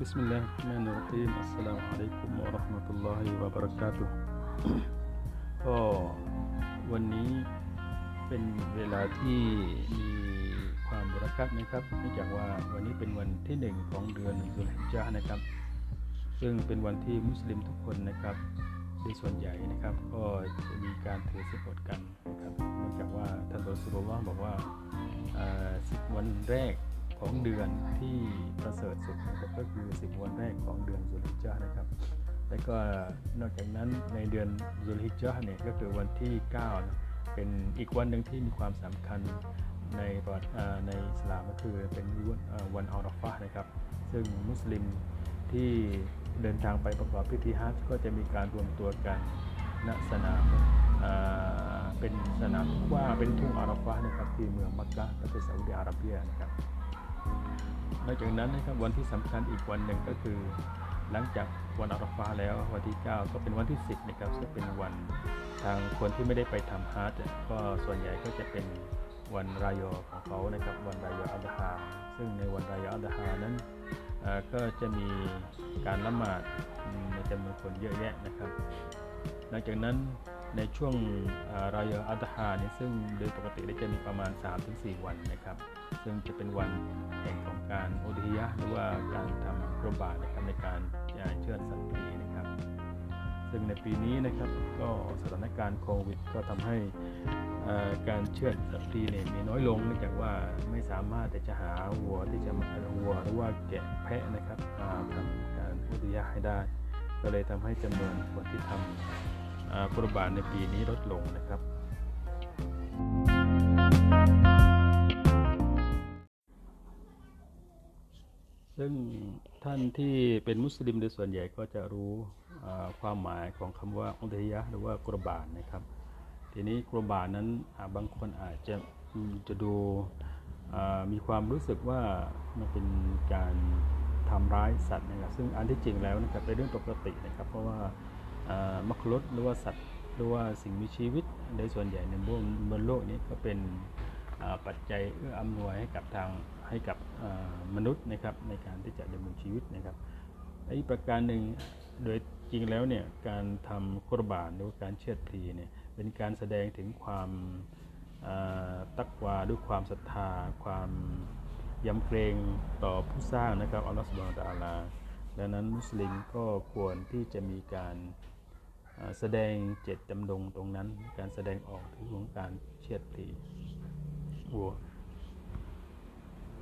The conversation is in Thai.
بسم الله الرحمن الرحيم السلام عليكم ورحمة الله وبركاته ก็วันนี้เป็นเวลาที่มีความบรักัตนะครับเนื่องจากว่าวันนี้เป็นวันที่หนึ่งของเดือนสุลฮิจญะห์นะครับ ซึ่งเป็นวันที่มุสลิมทุกคนนะครับโดยส่วนใหญ่นะครับ ก็จะมีการถือสิบอดกันนะครับเนื่องจากว่าท่านรอสูลุลลอฮ์บอกว่าสิบวันแรก ของเดือนที่ประเสริฐสุดนะครับก็คือสิบวันแรกของเดือนสุลฮิจญะห์นะครับแล้วก็นอกจากนั้นในเดือนสุลฮิจญ์เนี่ยก็คือวันที่9นะเป็นอีกวันหนึ่งที่มีความสำคัญในประวัติในอิสลามก็คือเป็นวันอัลรอฟะห์นะครับ ซึ่งมุสลิมที่เดินทางไปประกอบพิธีฮัจญ์ก็จะมีการรวมตัวกันณสนามเป็นสนามกว้างเป็นทุ่งอาราฟะห์นะครับที่เมืองมักกะประเทศซาอุดิอาระเบียนะครับ นอกจากนั้นนะครับวันที่สำคัญอีกวันหนึ่งก็คือ หลังจากวันอาราฟาแล้ววันที่ 9 ก็เป็นวันที่ 10นะครับซึ่งเป็นวันทางคนที่ไม่ได้ไปทำฮัจญ์ก็ส่วนใหญ่ก็จะเป็นวันรายอของเขานะครับวันรายออัลฮาซึ่งในวันรายออัลฮานั้นก็จะมีการละหมาดในจำนวนคนเยอะแยะนะครับหลังจากนั้นในช่วงรายออัลฮานี่ซึ่งโดยปกติจะมีประมาณ 3-4 วันนะครับ ซึ่งจะเป็นวันแห่งของการโอดิยะหรือว่าการทำกรบานะครับในการเชื่อสัตว์ปีนะครับ ซึ่งในปีนี้นะครับก็สถานการณ์โควิด ก็ทำให้การเชื่อสัตว์ปีเนี่ยมีน้อยลงเนื่องจากว่าไม่สามารถจะหาวัวที่จะมาวัวหรือว่าแกะแพะนะครับมาทำการโอดิยะให้ได้ ก็เลยทำให้จำนวนคนที่ทำกรบาในปีนี้ลดลงนะครับ ซึ่งท่านที่เป็นมุสลิมโดยส่วนใหญ่ก็จะรู้ความหมายของคำว่าอุทยะหรือว่ากรบานนะครับ ทีนี้กรบานนั้นบางคนอาจจะจะดูมีความรู้สึกว่ามันเป็นการทำร้ายสัตว์นะครับซึ่งอันที่จริงแล้วนะครับเป็นเรื่องปกตินะครับ เพราะว่ามักลดหรือว่าสัตว์หรือว่าสิ่งมีชีวิตในส่วนใหญ่ในบนบนโลกนี้ก็เป็น ปัจจัยเอื้ออำนวยให้กับทางให้กับมนุษย์นะครับในการที่จะดำเนินชีวิตนะครับอีกประการหนึ่งโดยจริงแล้วเนี่ยการทำกุรบานหรือการเชือดพลีเนี่ยเป็นการแสดงถึงความตักวาด้วยความศรัทธา ความยำเกรงต่อผู้สร้างนะครับอัลลอฮฺสุบานตะอาลาดังนั้นมุสลิมก็ควรที่จะมีการแสดงเจตจำนงตรงนั้น การแสดงออกถึงของการเชือดพลี วัว